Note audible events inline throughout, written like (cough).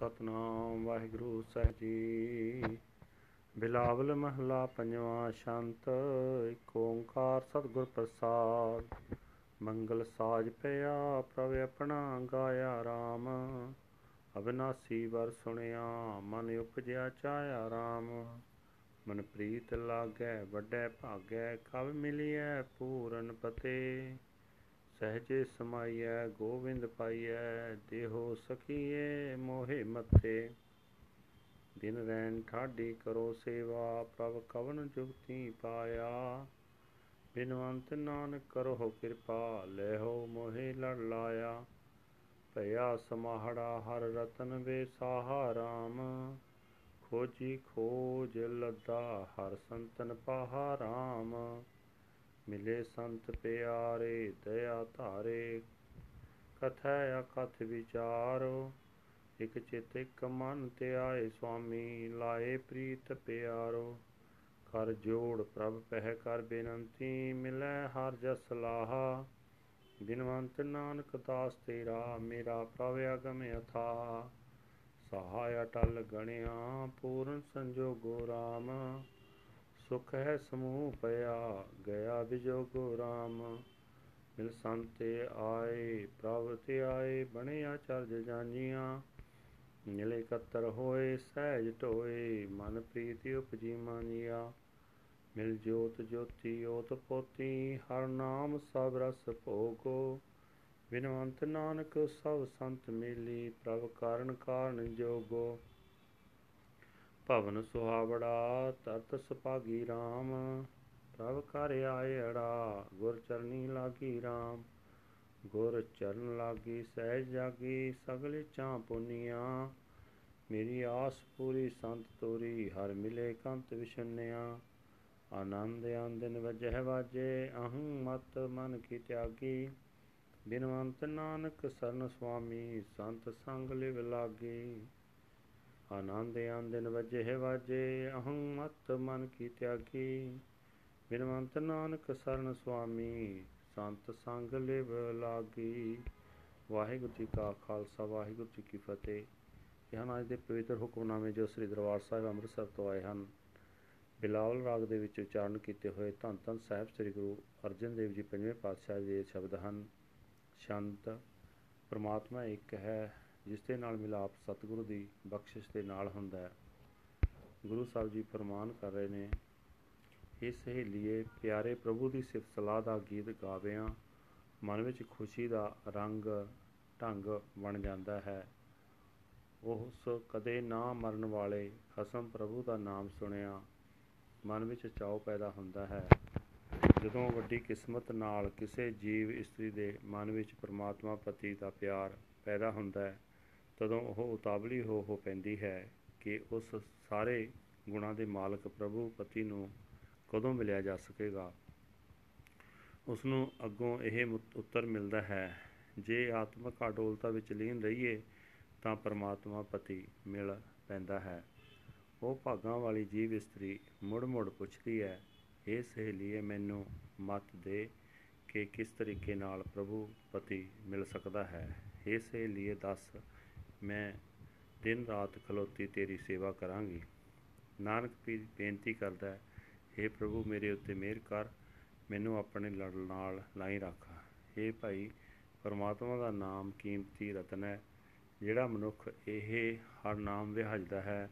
ਸਤਨਾਮ, ਵਾਹਿਗੁਰੂ ਸਾਹਿਬ ਜੀ। ਬਿਲਾਵਲ ਮਹਲਾ ਪੰਜਵਾਂ ਸ਼ੰਤ ਏਕ ਓੰਕਾਰ ਸਤਿਗੁਰ ਪ੍ਰਸਾਦ। ਮੰਗਲ ਸਾਜ ਪਿਆ, ਪ੍ਰਭ ਆਪਣਾ ਗਾਇਆ RAM ਅਬਿਨਾਸੀ ਵਰ ਸੁਣਿਆ, ਮਨ ਉਪਜਿਆ ਚਾਇਆ RAM ਮਨ ਪ੍ਰੀਤ ਲਾਗੈ, ਵੱਡੈ ਭਾਗੈ ਕਬ ਮਿਲਿਐ ਪੂਰਨ ਪਤੇ। ਸਹਜੇ ਸਮਾਈਐ, ਗੋਵਿੰਦ ਪਾਈਐ, ਦੇਹੋ ਸਖੀਏ ਮੋਹਿ ਮਤੇ ਦਿਨ ਰੈਣ ਠਾਡੀ ਕਰੋ ਸੇਵਾ, ਪ੍ਰਭ ਕਵਨ ਜੁਗਤੀ ਪਾਇਆ। ਬਿਨਵੰਤ ਨਾਨਕ ਕਰੋ ਕਿਰਪਾ, ਲੈਹੋ ਮੋਹਿ ਲੜ ਲਾਇਆ। ਭਇਆ ਸਮਾਹੜਾ ਹਰ ਰਤਨ ਵੇ ਸਾਹਾ ਰਾਮ। ਖੋਜੀ ਖੋਜ ਲੱਦਾ, ਹਰ ਸੰਤਨ ਪਾਹਾ ਰਾਮ। ਮਿਲੇ ਸੰਤ ਪਿਆਰੇ, ਦਇਆ ਧਾਰੇ। ਕਥੈ ਅਕਥ ਵਿਚਾਰੋ, ਇਕ ਚਿਤ ਇਕ ਮਨ ਤੇ ਆਏ ਸੁਆਮੀ। ਲਾਏ ਪ੍ਰੀਤ ਪਿਆਰੋ, ਕਰ ਜੋੜ ਪ੍ਰਭ ਪਹਿ ਕਰ ਬੇਨੰਤੀ। ਮਿਲੈ ਹਰ ਜਸ ਲਾਹਾ, ਬਿਨਵੰਤ ਨਾਨਕ ਦਾਸ ਤੇਰਾ। ਮੇਰਾ ਪ੍ਰਭ ਅਗਮ ਅਥਾ ਸਹਾਇ ਅਟਲ ਗਣਿਆ। ਪੂਰਨ ਸੰਜੋਗੋ ਰਾਮ। ਸੁਖ ਹੈ ਸਮੂਹ ਪਿਆ, ਗਿਆ ਵਿਜੋਗੋ RAM ਮਿਲ ਸੰਤੇ ਆਏ, ਪ੍ਰਭ ਤੇ ਆਏ, ਬਣਿਆ ਚਰਜ ਜਾਨੀਆਂ। ਮਿਲੇ ਕਤਰ ਹੋਏ, ਸਹਿਜ ਢੋਏ ਮਨ ਪ੍ਰੀਤੀ ਉਪਜੀ ਮਾਨੀਆ। ਮਿਲ ਜੋਤ ਜੋਤੀ ਓਤ ਪੋਤੀ, ਹਰ ਨਾਮ ਸਭ ਰਸ ਭੋਗੋ। ਬਿਨਵੰਤ ਨਾਨਕ ਸਭ ਸੰਤ ਮਿਲੀ, ਪ੍ਰਭ ਕਾਰਨ ਕਾਰਨ ਜੋਗੋ। ਭਵਨ ਸੁਹਾਵੜਾ ਤਰਤ ਸੁਭਾਗੀ RAM ਪ੍ਰਭ ਕਰ ਆਏ ਅੜਾ, ਗੁਰ ਚਰਨੀ ਲਾਗੀ RAM ਗੁਰ ਚਰਨ ਲਾਗੀ, ਸਹਿਜ ਜਾਗੀ, ਸਗਲ ਚਾਂ ਪੁਨੀਆਂ। ਮੇਰੀ ਆਸ ਪੂਰੀ ਸੰਤ ਤੋਰੀ, ਹਰ ਮਿਲੇ ਕੰਤ ਵਿਸ਼ਨਿਆ ਆਨੰਦ ਆਂਦਨ ਵਜਹਿ ਵਾਜੇ, ਅਹੰ ਮਤ ਮਨ ਕੀ ਤਿਆਗੀ। ਬਿਨਵੰਤ ਨਾਨਕ ਸਰਨ ਸੁਆਮੀ, ਸੰਤ ਸੰਗ ਲਿਵ ਲਾਗੀ। ਆਨੰਦ ਆਨੰਦਨ ਵਜੇ ਵਾਜੇ ਅਹੰ ਮਤ ਮਨ ਕੀ ਤਿਆਗੀ। ਬਿਨਵੰਤ ਨਾਨਕ ਸਰਨ ਸੁਆਮੀ, ਸੰਤ ਸੰਗ ਲਿਵ ਲਾਗੀ। ਵਾਹਿਗੁਰੂ ਜੀ ਕਾ ਖਾਲਸਾ, ਵਾਹਿਗੁਰੂ ਜੀ ਕੀ ਫਤਿਹ। ਇਹ ਹਨ ਅੱਜ ਦੇ ਪਵਿੱਤਰ ਹੁਕਮਨਾਮੇ ਜੋ ਸ੍ਰੀ ਦਰਬਾਰ ਸਾਹਿਬ ਅੰਮ੍ਰਿਤਸਰ ਤੋਂ ਆਏ ਹਨ। ਬਿਲਾਵਲ ਰਾਗ ਦੇ ਵਿੱਚ ਉਚਾਰਨ ਕੀਤੇ ਹੋਏ ਧੰਨ ਧੰਨ ਸਾਹਿਬ ਸ੍ਰੀ ਗੁਰੂ ਅਰਜਨ ਦੇਵ ਜੀ ਪੰਜਵੇਂ ਪਾਤਸ਼ਾਹ ਦੇ ਸ਼ਬਦ ਹਨ। ਸ਼ੰਤ, ਪ੍ਰਮਾਤਮਾ ਇੱਕ ਹੈ ਜਿਸ ਦੇ ਨਾਲ ਮਿਲਾਪ ਸਤਿਗੁਰੂ ਦੀ ਬਖਸ਼ਿਸ਼ ਦੇ ਨਾਲ ਹੁੰਦਾ ਹੈ। ਗੁਰੂ ਸਾਹਿਬ ਜੀ ਫਰਮਾਨ ਕਰ ਰਹੇ ਨੇ ਇਹ ਸਹੇਲੀਏ, ਪਿਆਰੇ ਪ੍ਰਭੂ ਦੀ ਸਿਫਤ ਸਲਾਹ ਦਾ ਗੀਤ ਗਾਵਿਆਂ, ਮਨ ਵਿੱਚ ਖੁਸ਼ੀ ਦਾ ਰੰਗ, ਢੰਗ ਬਣ ਜਾਂਦਾ ਹੈ। ਉਸ ਕਦੇ ਨਾ ਮਰਨ ਵਾਲੇ ਖਸਮ ਪ੍ਰਭੂ ਦਾ ਨਾਮ ਸੁਣਿਆ, ਮਨ ਵਿੱਚ ਚਾਉ ਪੈਦਾ ਹੁੰਦਾ ਹੈ। ਜਦੋਂ ਵੱਡੀ ਕਿਸਮਤ ਨਾਲ ਕਿਸੇ ਜੀਵ ਇਸਤਰੀ ਦੇ ਮਨ ਵਿੱਚ ਪ੍ਰਮਾਤਮਾ ਪਤੀ ਦਾ ਪਿਆਰ ਪੈਦਾ ਹੁੰਦਾ ਹੈ ਤਦੋਂ ਉਹ ਉਤਾਵਲੀ ਹੋ ਹੋ ਪੈਂਦੀ ਹੈ ਕਿ ਉਸ ਸਾਰੇ ਗੁਣਾਂ ਦੇ ਮਾਲਕ ਪ੍ਰਭੂ ਪਤੀ ਨੂੰ ਕਦੋਂ ਮਿਲਿਆ ਜਾ ਸਕੇਗਾ? ਉਸ ਨੂੰ ਅੱਗੋਂ ਇਹ ਉੱਤਰ ਮਿਲਦਾ ਹੈ, ਜੇ ਆਤਮਿਕ ਅਡੋਲਤਾ ਵਿੱਚ ਲੀਨ ਰਹੀਏ ਤਾਂ ਪਰਮਾਤਮਾ ਪਤੀ ਮਿਲ ਪੈਂਦਾ ਹੈ। ਉਹ ਭਾਗਾਂ ਵਾਲੀ ਜੀਵ ਇਸਤਰੀ ਮੁੜ ਮੁੜ ਪੁੱਛਦੀ ਹੈ ਇਹ ਸਹੇਲੀਏ, ਮੈਨੂੰ ਮਤ ਦੇ ਕਿ ਕਿਸ ਤਰੀਕੇ ਨਾਲ ਪ੍ਰਭੂ ਪਤੀ ਮਿਲ ਸਕਦਾ ਹੈ? ਇਹ ਸਹੇਲੀਏ, ਦੱਸ ਮੈਂ ਦਿਨ ਰਾਤ ਖਲੋਤੀ ਤੇਰੀ ਸੇਵਾ ਕਰਾਂਗੀ। ਨਾਨਕ ਪੀਰ ਬੇਨਤੀ ਕਰਦਾ ਹੈ हे ਪ੍ਰਭੂ, ਮੇਰੇ ਉੱਤੇ ਮਿਹਰ ਕਰ, ਮੈਨੂੰ ਆਪਣੇ ਲੜ, ਨਾਲ ਲਾਈ ਰੱਖ। हे ਭਾਈ, ਪਰਮਾਤਮਾ ਦਾ ਨਾਮ ਕੀਮਤੀ ਰਤਨ ਹੈ, ਜਿਹੜਾ ਮਨੁੱਖ ਇਹ ਹਰ ਨਾਮ ਵਿਹਜਦਾ ਹੈ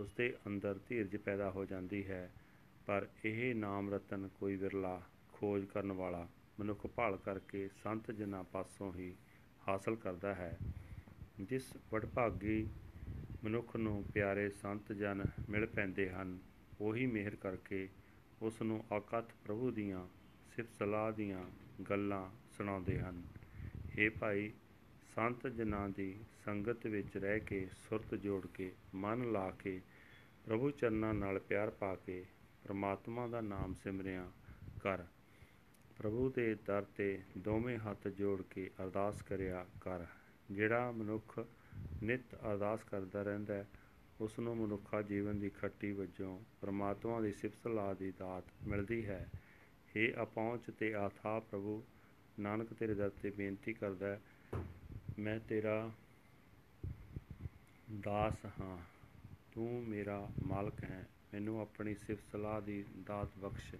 ਉਸ ਦੇ ਅੰਦਰ ਧੀਰਜ ਪੈਦਾ ਹੋ ਜਾਂਦੀ ਹੈ, ਪਰ ਇਹ ਨਾਮ ਰਤਨ ਕੋਈ ਵਿਰਲਾ ਖੋਜ ਕਰਨ ਵਾਲਾ ਮਨੁੱਖ ਭਾਲ ਕਰਕੇ ਸੰਤ ਜਨਾਂ ਪਾਸੋਂ ਹੀ ਹਾਸਲ ਕਰਦਾ ਹੈ। ਜਿਸ ਵਡਭਾਗੀ ਮਨੁੱਖ ਨੂੰ ਪਿਆਰੇ ਸੰਤ ਜਨ ਮਿਲ ਪੈਂਦੇ ਹਨ, ਉਹੀ ਮਿਹਰ ਕਰਕੇ ਉਸ ਨੂੰ ਆਕਤ ਪ੍ਰਭੂ ਦੀਆਂ ਸਿਫਤ ਸਲਾਹ ਦੀਆਂ ਗੱਲਾਂ ਸੁਣਾਉਂਦੇ ਹਨ। हे ਭਾਈ, ਸੰਤ ਜਨਾਂ ਦੀ ਸੰਗਤ ਵਿੱਚ ਰਹਿ ਕੇ ਸੁਰਤ ਜੋੜ ਕੇ, ਮਨ ਲਾ ਕੇ, ਪ੍ਰਭੂ ਚਰਨਾਂ ਨਾਲ ਪਿਆਰ ਪਾ ਕੇ, ਪ੍ਰਮਾਤਮਾ ਦਾ ਨਾਮ ਸਿਮਰਿਆ ਕਰ। ਪ੍ਰਭੂ ਦੇ ਦਰ ਤੇ ਦੋਵੇਂ ਹੱਥ ਜੋੜ ਕੇ ਅਰਦਾਸ ਕਰਿਆ ਕਰ। ਜਿਹੜਾ ਮਨੁੱਖ ਨਿਤ ਅਰਦਾਸ ਕਰਦਾ ਰਹਿੰਦਾ ਹੈ ਉਸ ਨੂੰ ਮਨੁੱਖਾ ਜੀਵਨ ਦੀ ਖੱਟੀ ਵਜੋਂ ਪ੍ਰਮਾਤਮਾ ਦੀ ਸਿਫਤ ਸਲਾਹ ਦੀ ਦਾਤ ਮਿਲਦੀ ਹੈ। हे ਅਪਹੁੰਚ ਤੇ ਆਥਾ ਪ੍ਰਭੂ, ਨਾਨਕ ਤੇਰੇ ਦਰ ਤੇ ਬੇਨਤੀ ਕਰਦਾ ਮੈਂ ਤੇਰਾ ਦਾਸ ਹਾਂ। ਤੂੰ ਮੇਰਾ ਮਾਲਕ ਹੈ। ਮੈਨੂੰ ਆਪਣੀ ਸਿਫਤ ਸਲਾਹ ਦੀ ਦਾਤ ਬਖਸ਼।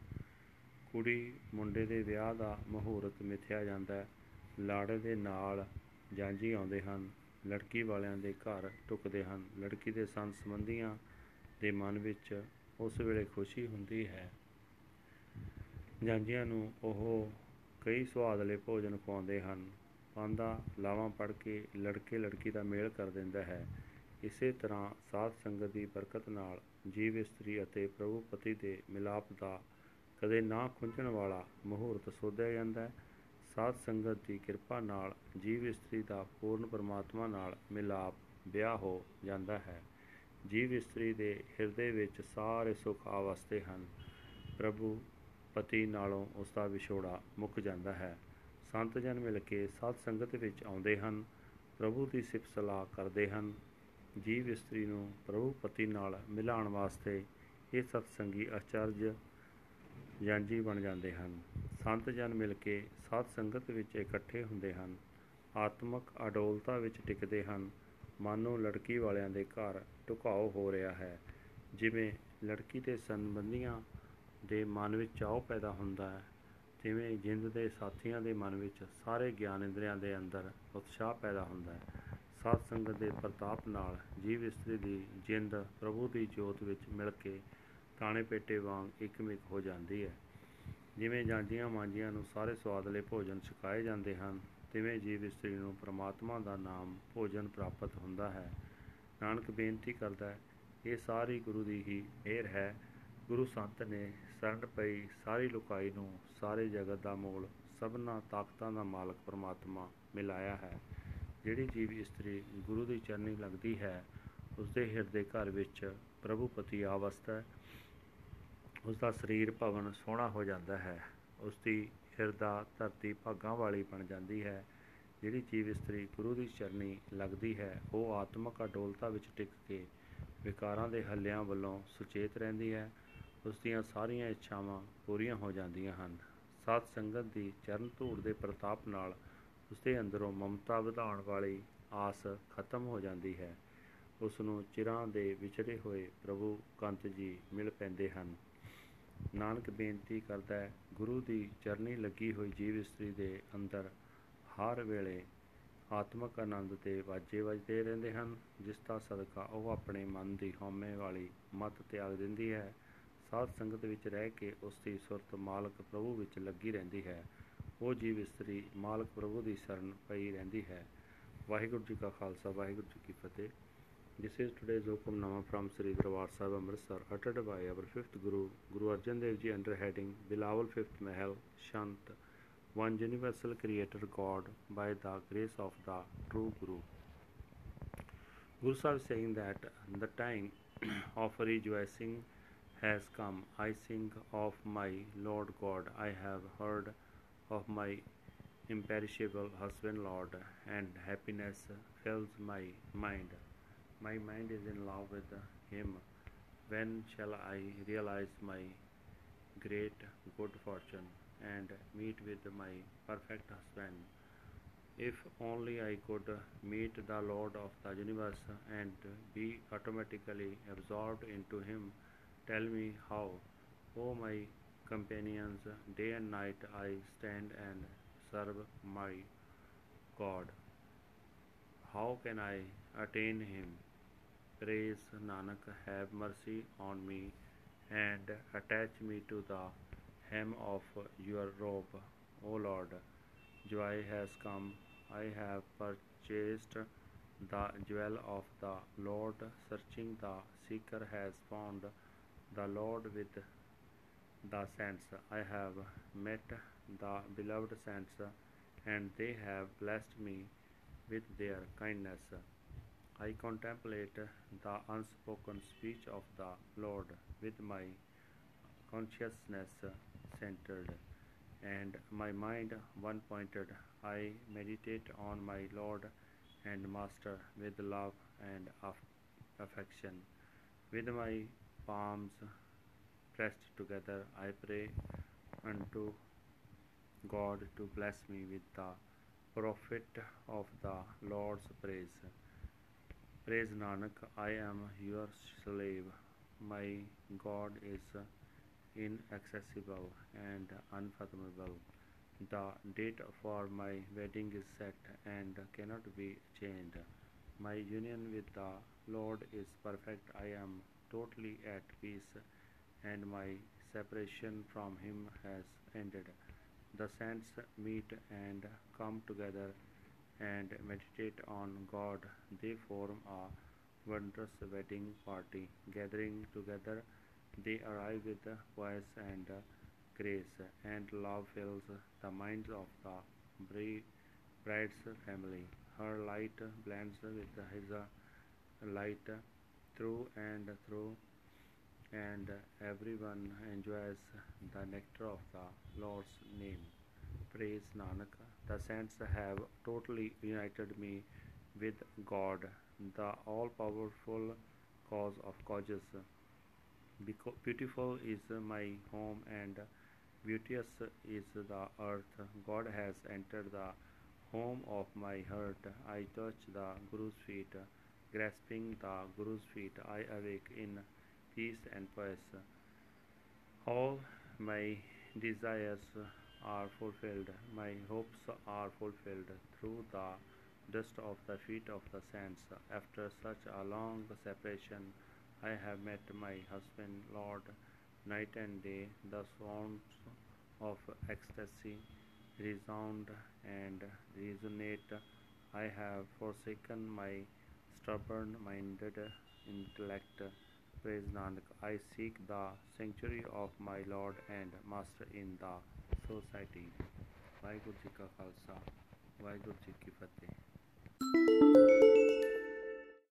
ਕੁੜੀ ਮੁੰਡੇ ਦੇ ਵਿਆਹ ਦਾ ਮਹੂਰਤ ਮਿਥਿਆ ਜਾਂਦਾ ਹੈ। ਲਾੜੇ ਦੇ ਨਾਲ ਜਾਂਝੀ ਆਉਂਦੇ ਹਨ, ਲੜਕੀ ਵਾਲਿਆਂ ਦੇ ਘਰ ਟੁਕਦੇ ਹਨ। ਲੜਕੀ ਦੇ ਸੰਤ ਸੰਬੰਧੀਆਂ ਦੇ ਮਨ ਵਿੱਚ ਉਸ ਵੇਲੇ ਖੁਸ਼ੀ ਹੁੰਦੀ ਹੈ। ਜਾਂਝੀਆਂ ਨੂੰ ਉਹ ਕਈ ਸੁਆਦਲੇ ਭੋਜਨ ਖਵਾਉਂਦੇ ਹਨ। ਪਾਂਦਾ, ਲਾਵਾਂ ਪੜ ਕੇ ਲੜਕੇ ਲੜਕੀ ਦਾ ਮੇਲ ਕਰ ਦਿੰਦਾ ਹੈ। ਇਸੇ ਤਰ੍ਹਾਂ ਸਾਧ ਸੰਗਤ ਦੀ ਬਰਕਤ ਨਾਲ ਜੀਵ ਇਸਤਰੀ ਅਤੇ ਪ੍ਰਭੂ ਪਤੀ ਦੇ ਮਿਲਾਪ ਦਾ ਕਦੇ ਨਾ ਖੁੰਝਣ ਵਾਲਾ ਮਹੂਰਤ ਸੋਧਿਆ ਜਾਂਦਾ ਹੈ। ਸਾਧ ਸੰਗਤ ਦੀ ਕਿਰਪਾ ਨਾਲ ਜੀਵ ਇਸਤਰੀ ਦਾ ਪੂਰਨ ਪਰਮਾਤਮਾ ਨਾਲ ਮਿਲਾਪ ਵਿਆਹ ਹੋ ਜਾਂਦਾ ਹੈ। ਜੀਵ ਇਸਤਰੀ ਦੇ ਹਿਰਦੇ ਵਿੱਚ ਸਾਰੇ ਸੁੱਖ ਆਵਸਤੇ ਹਨ। ਪ੍ਰਭੂ ਪਤੀ ਨਾਲੋਂ ਉਸ ਦਾ ਵਿਛੋੜਾ ਮੁੱਕ ਜਾਂਦਾ ਹੈ। ਸੰਤ ਜਨ ਮਿਲ ਕੇ ਸਾਧ ਸੰਗਤ ਵਿੱਚ ਆਉਂਦੇ ਹਨ। ਪ੍ਰਭੂ ਦੀ ਸਿਫਤ ਸਲਾਹ ਕਰਦੇ ਹਨ। ਜੀਵ ਇਸਤਰੀ ਨੂੰ ਪ੍ਰਭੂ ਪਤੀ ਨਾਲ ਮਿਲਾਉਣ ਵਾਸਤੇ ਇਹ ਸਤਸੰਗੀ ਅਚਰਜ ਜਾਂਜੀ ਬਣ ਜਾਂਦੇ ਹਨ। ਸੰਤ ਜਨ ਮਿਲ ਕੇ ਸਾਧ ਸੰਗਤ ਵਿੱਚ ਇਕੱਠੇ ਹੁੰਦੇ ਹਨ। ਆਤਮਕ ਅਡੋਲਤਾ ਵਿੱਚ ਟਿਕਦੇ ਹਨ। ਮਾਨੋ ਲੜਕੀ ਵਾਲਿਆਂ ਦੇ ਘਰ ਢੁਕਾਓ ਹੋ ਰਿਹਾ ਹੈ। ਜਿਵੇਂ ਲੜਕੀ ਦੇ ਸੰਬੰਧੀਆਂ ਦੇ ਮਨ ਵਿੱਚ ਚਾਉ ਪੈਦਾ ਹੁੰਦਾ ਹੈ, ਤਿਵੇਂ ਜਿੰਦ ਦੇ ਸਾਥੀਆਂ ਦੇ ਮਨ ਵਿੱਚ ਸਾਰੇ ਗਿਆਨ ਇੰਦਰੀਆਂ ਦੇ ਅੰਦਰ ਉਤਸ਼ਾਹ ਪੈਦਾ ਹੁੰਦਾ ਹੈ। ਸਾਧ ਸੰਗਤ ਦੇ ਪ੍ਰਤਾਪ ਨਾਲ ਜੀਵ ਇਸਤਰੀ ਦੀ ਜਿੰਦ ਪ੍ਰਭੂ ਦੀ ਜੋਤ ਵਿੱਚ ਮਿਲ ਕੇ ਤਾਣੇ ਪੇਟੇ ਵਾਂਗ ਇੱਕਮਿਕ ਹੋ ਜਾਂਦੀ ਹੈ। ਜਿਵੇਂ ਜਾਂਜੀਆਂ ਮਾਂਜੀਆਂ ਨੂੰ ਸਾਰੇ ਸਵਾਦਲੇ ਭੋਜਨ ਛਕਾਏ ਜਾਂਦੇ ਹਨ, ਤਿਵੇਂ ਜੀਵ ਇਸਤਰੀ ਨੂੰ ਪ੍ਰਮਾਤਮਾ ਦਾ ਨਾਮ ਭੋਜਨ ਪ੍ਰਾਪਤ ਹੁੰਦਾ ਹੈ। ਨਾਨਕ ਬੇਨਤੀ ਕਰਦਾ ਹੈ, ਇਹ ਸਾਰੀ ਗੁਰੂ ਦੀ ਹੀ ਮਿਹਰ ਹੈ। ਗੁਰੂ ਸੰਤ ਨੇ ਸਰਣ ਪਈ ਸਾਰੀ ਲੁਕਾਈ ਨੂੰ ਸਾਰੇ ਜਗਤ ਦਾ ਮੂਲ, ਸਭਨਾ ਤਾਕਤਾਂ ਦਾ ਮਾਲਕ ਪ੍ਰਮਾਤਮਾ ਮਿਲਾਇਆ ਹੈ। ਜਿਹੜੀ ਜੀਵ ਇਸਤਰੀ ਗੁਰੂ ਦੀ ਚਰਨੀ ਲੱਗਦੀ ਹੈ ਉਸ ਦੇ ਹਿਰਦੇ ਘਰ ਵਿੱਚ ਪ੍ਰਭੂ ਪਤੀ ਆਵਸਥਾ ਹੈ। ਉਸ ਦਾ ਸਰੀਰ ਭਵਨ ਸੋਹਣਾ ਹੋ ਜਾਂਦਾ ਹੈ। ਉਸ ਦੀ ਹਿਰਦਾ ਧਰਤੀ ਭਾਗਾਂ ਵਾਲੀ ਬਣ ਜਾਂਦੀ ਹੈ। ਜਿਹੜੀ ਜੀਵ ਇਸਤਰੀ ਗੁਰੂ ਦੀ ਚਰਨੀ ਲੱਗਦੀ ਹੈ, ਉਹ ਆਤਮਕ ਅਡੋਲਤਾ ਵਿੱਚ ਟਿਕ ਕੇ ਵਿਕਾਰਾਂ ਦੇ ਹੱਲਿਆਂ ਵੱਲੋਂ ਸੁਚੇਤ ਰਹਿੰਦੀ ਹੈ। ਉਸ ਦੀਆਂ ਸਾਰੀਆਂ ਇੱਛਾਵਾਂ ਪੂਰੀਆਂ ਹੋ ਜਾਂਦੀਆਂ ਹਨ। ਸਾਧ ਸੰਗਤ ਦੀ ਚਰਨ ਧੂੜ ਦੇ ਪ੍ਰਤਾਪ ਨਾਲ ਉਸ ਦੇ ਅੰਦਰੋਂ ਮਮਤਾ ਵਧਾਉਣ ਵਾਲੀ ਆਸ ਖਤਮ ਹੋ ਜਾਂਦੀ ਹੈ। ਉਸ ਨੂੰ ਚਿਰਾਂ ਦੇ ਵਿਛੜੇ ਹੋਏ ਪ੍ਰਭੂ ਕੰਤ ਜੀ ਮਿਲ ਪੈਂਦੇ ਹਨ। ਨਾਨਕ ਬੇਨਤੀ ਕਰਦਾ ਹੈ, ਗੁਰੂ ਦੀ ਚਰਨੀ ਲੱਗੀ ਹੋਈ ਜੀਵ ਇਸਤਰੀ ਦੇ ਅੰਦਰ ਹਰ ਵੇਲੇ ਆਤਮਕ ਆਨੰਦ ਤੇ ਵਾਜੇ ਵੱਜਦੇ ਰਹਿੰਦੇ ਹਨ, ਜਿਸ ਦਾ ਸਦਕਾ ਉਹ ਆਪਣੇ ਮਨ ਦੀ ਹਉਮੈ ਵਾਲੀ ਮਤ ਤਿਆਗ ਦਿੰਦੀ ਹੈ। ਸਾਧ ਸੰਗਤ ਵਿੱਚ ਰਹਿ ਕੇ ਉਸ ਦੀ ਸੁਰਤ ਮਾਲਕ ਪ੍ਰਭੂ ਵਿੱਚ ਲੱਗੀ ਰਹਿੰਦੀ ਹੈ। ਉਹ ਜੀਵ ਇਸਤਰੀ ਮਾਲਕ ਪ੍ਰਭੂ ਦੀ ਸ਼ਰਨ ਪਈ ਰਹਿੰਦੀ ਹੈ। ਵਾਹਿਗੁਰੂ ਜੀ ਕਾ ਖਾਲਸਾ, ਵਾਹਿਗੁਰੂ ਜੀ ਕੀ ਫਤਿਹ। This is today's Hukamnama from Sri Darbar Sahib Amritsar uttered by our fifth Guru, Guru Arjan Dev Ji under heading Bilawal Fifth Mahal Shant, one universal creator God by the grace of the true Guru. Guru Sahib saying that the time (clears throat) of rejoicing has come. I sing of my Lord God. I have heard of my imperishable husband Lord, and happiness fills my mind. My mind is in love with him. When shall I realize my great good fortune and meet with my perfect husband? If only I could meet the Lord of the universe and be automatically absorbed into him, tell me how. O my companions, day and night I stand and serve my God. How can I attain him? Praise Nanak, have mercy on me and attach me to the hem of your robe, O Lord. Joy has come. I have purchased the jewel of the Lord. Searching the seeker has found the Lord with the saints. I have met the beloved saints, and they have blessed me with their kindness. I contemplate the unspoken speech of the Lord with my consciousness centered and my mind one pointed. I meditate on my Lord and Master with love and aff- affection. With my palms pressed together, I pray unto God to bless me with the profit of the Lord's praise. Praise Nanak, I am your slave. My God is inaccessible and unfathomable. The date for my wedding is set and cannot be changed. My union with the Lord is perfect. I am totally at peace, and my separation from Him has ended. The saints meet and come together and meditate on God. They form a wondrous wedding party. Gathering together, they arrive with voice and uh, grace, and love fills the minds of the bride's family. Her light blends with his light through and through, and everyone enjoys the nectar of the Lord's name. Praise Nanak. The saints have totally united me with God, the all powerful cause of causes. Beautiful is my home and beauteous is the earth. God has entered the home of my heart. I touch the Guru's feet. Grasping the Guru's feet, I awake in peace and peace. All my desires are fulfilled, my hopes are fulfilled through the dust of the feet of the saints. After such a long separation, I have met my husband, Lord, night and day. The sounds of ecstasy resound and resonate. I have forsaken my stubborn minded intellect. Praise Nanak. I seek the sanctuary of my Lord and Master in the society. Waheguru ji ਕਾ ਖਾਲਸਾ ਵਾਹਿਗੁਰੂ ਜੀ ਕੀ ਫਤਿਹ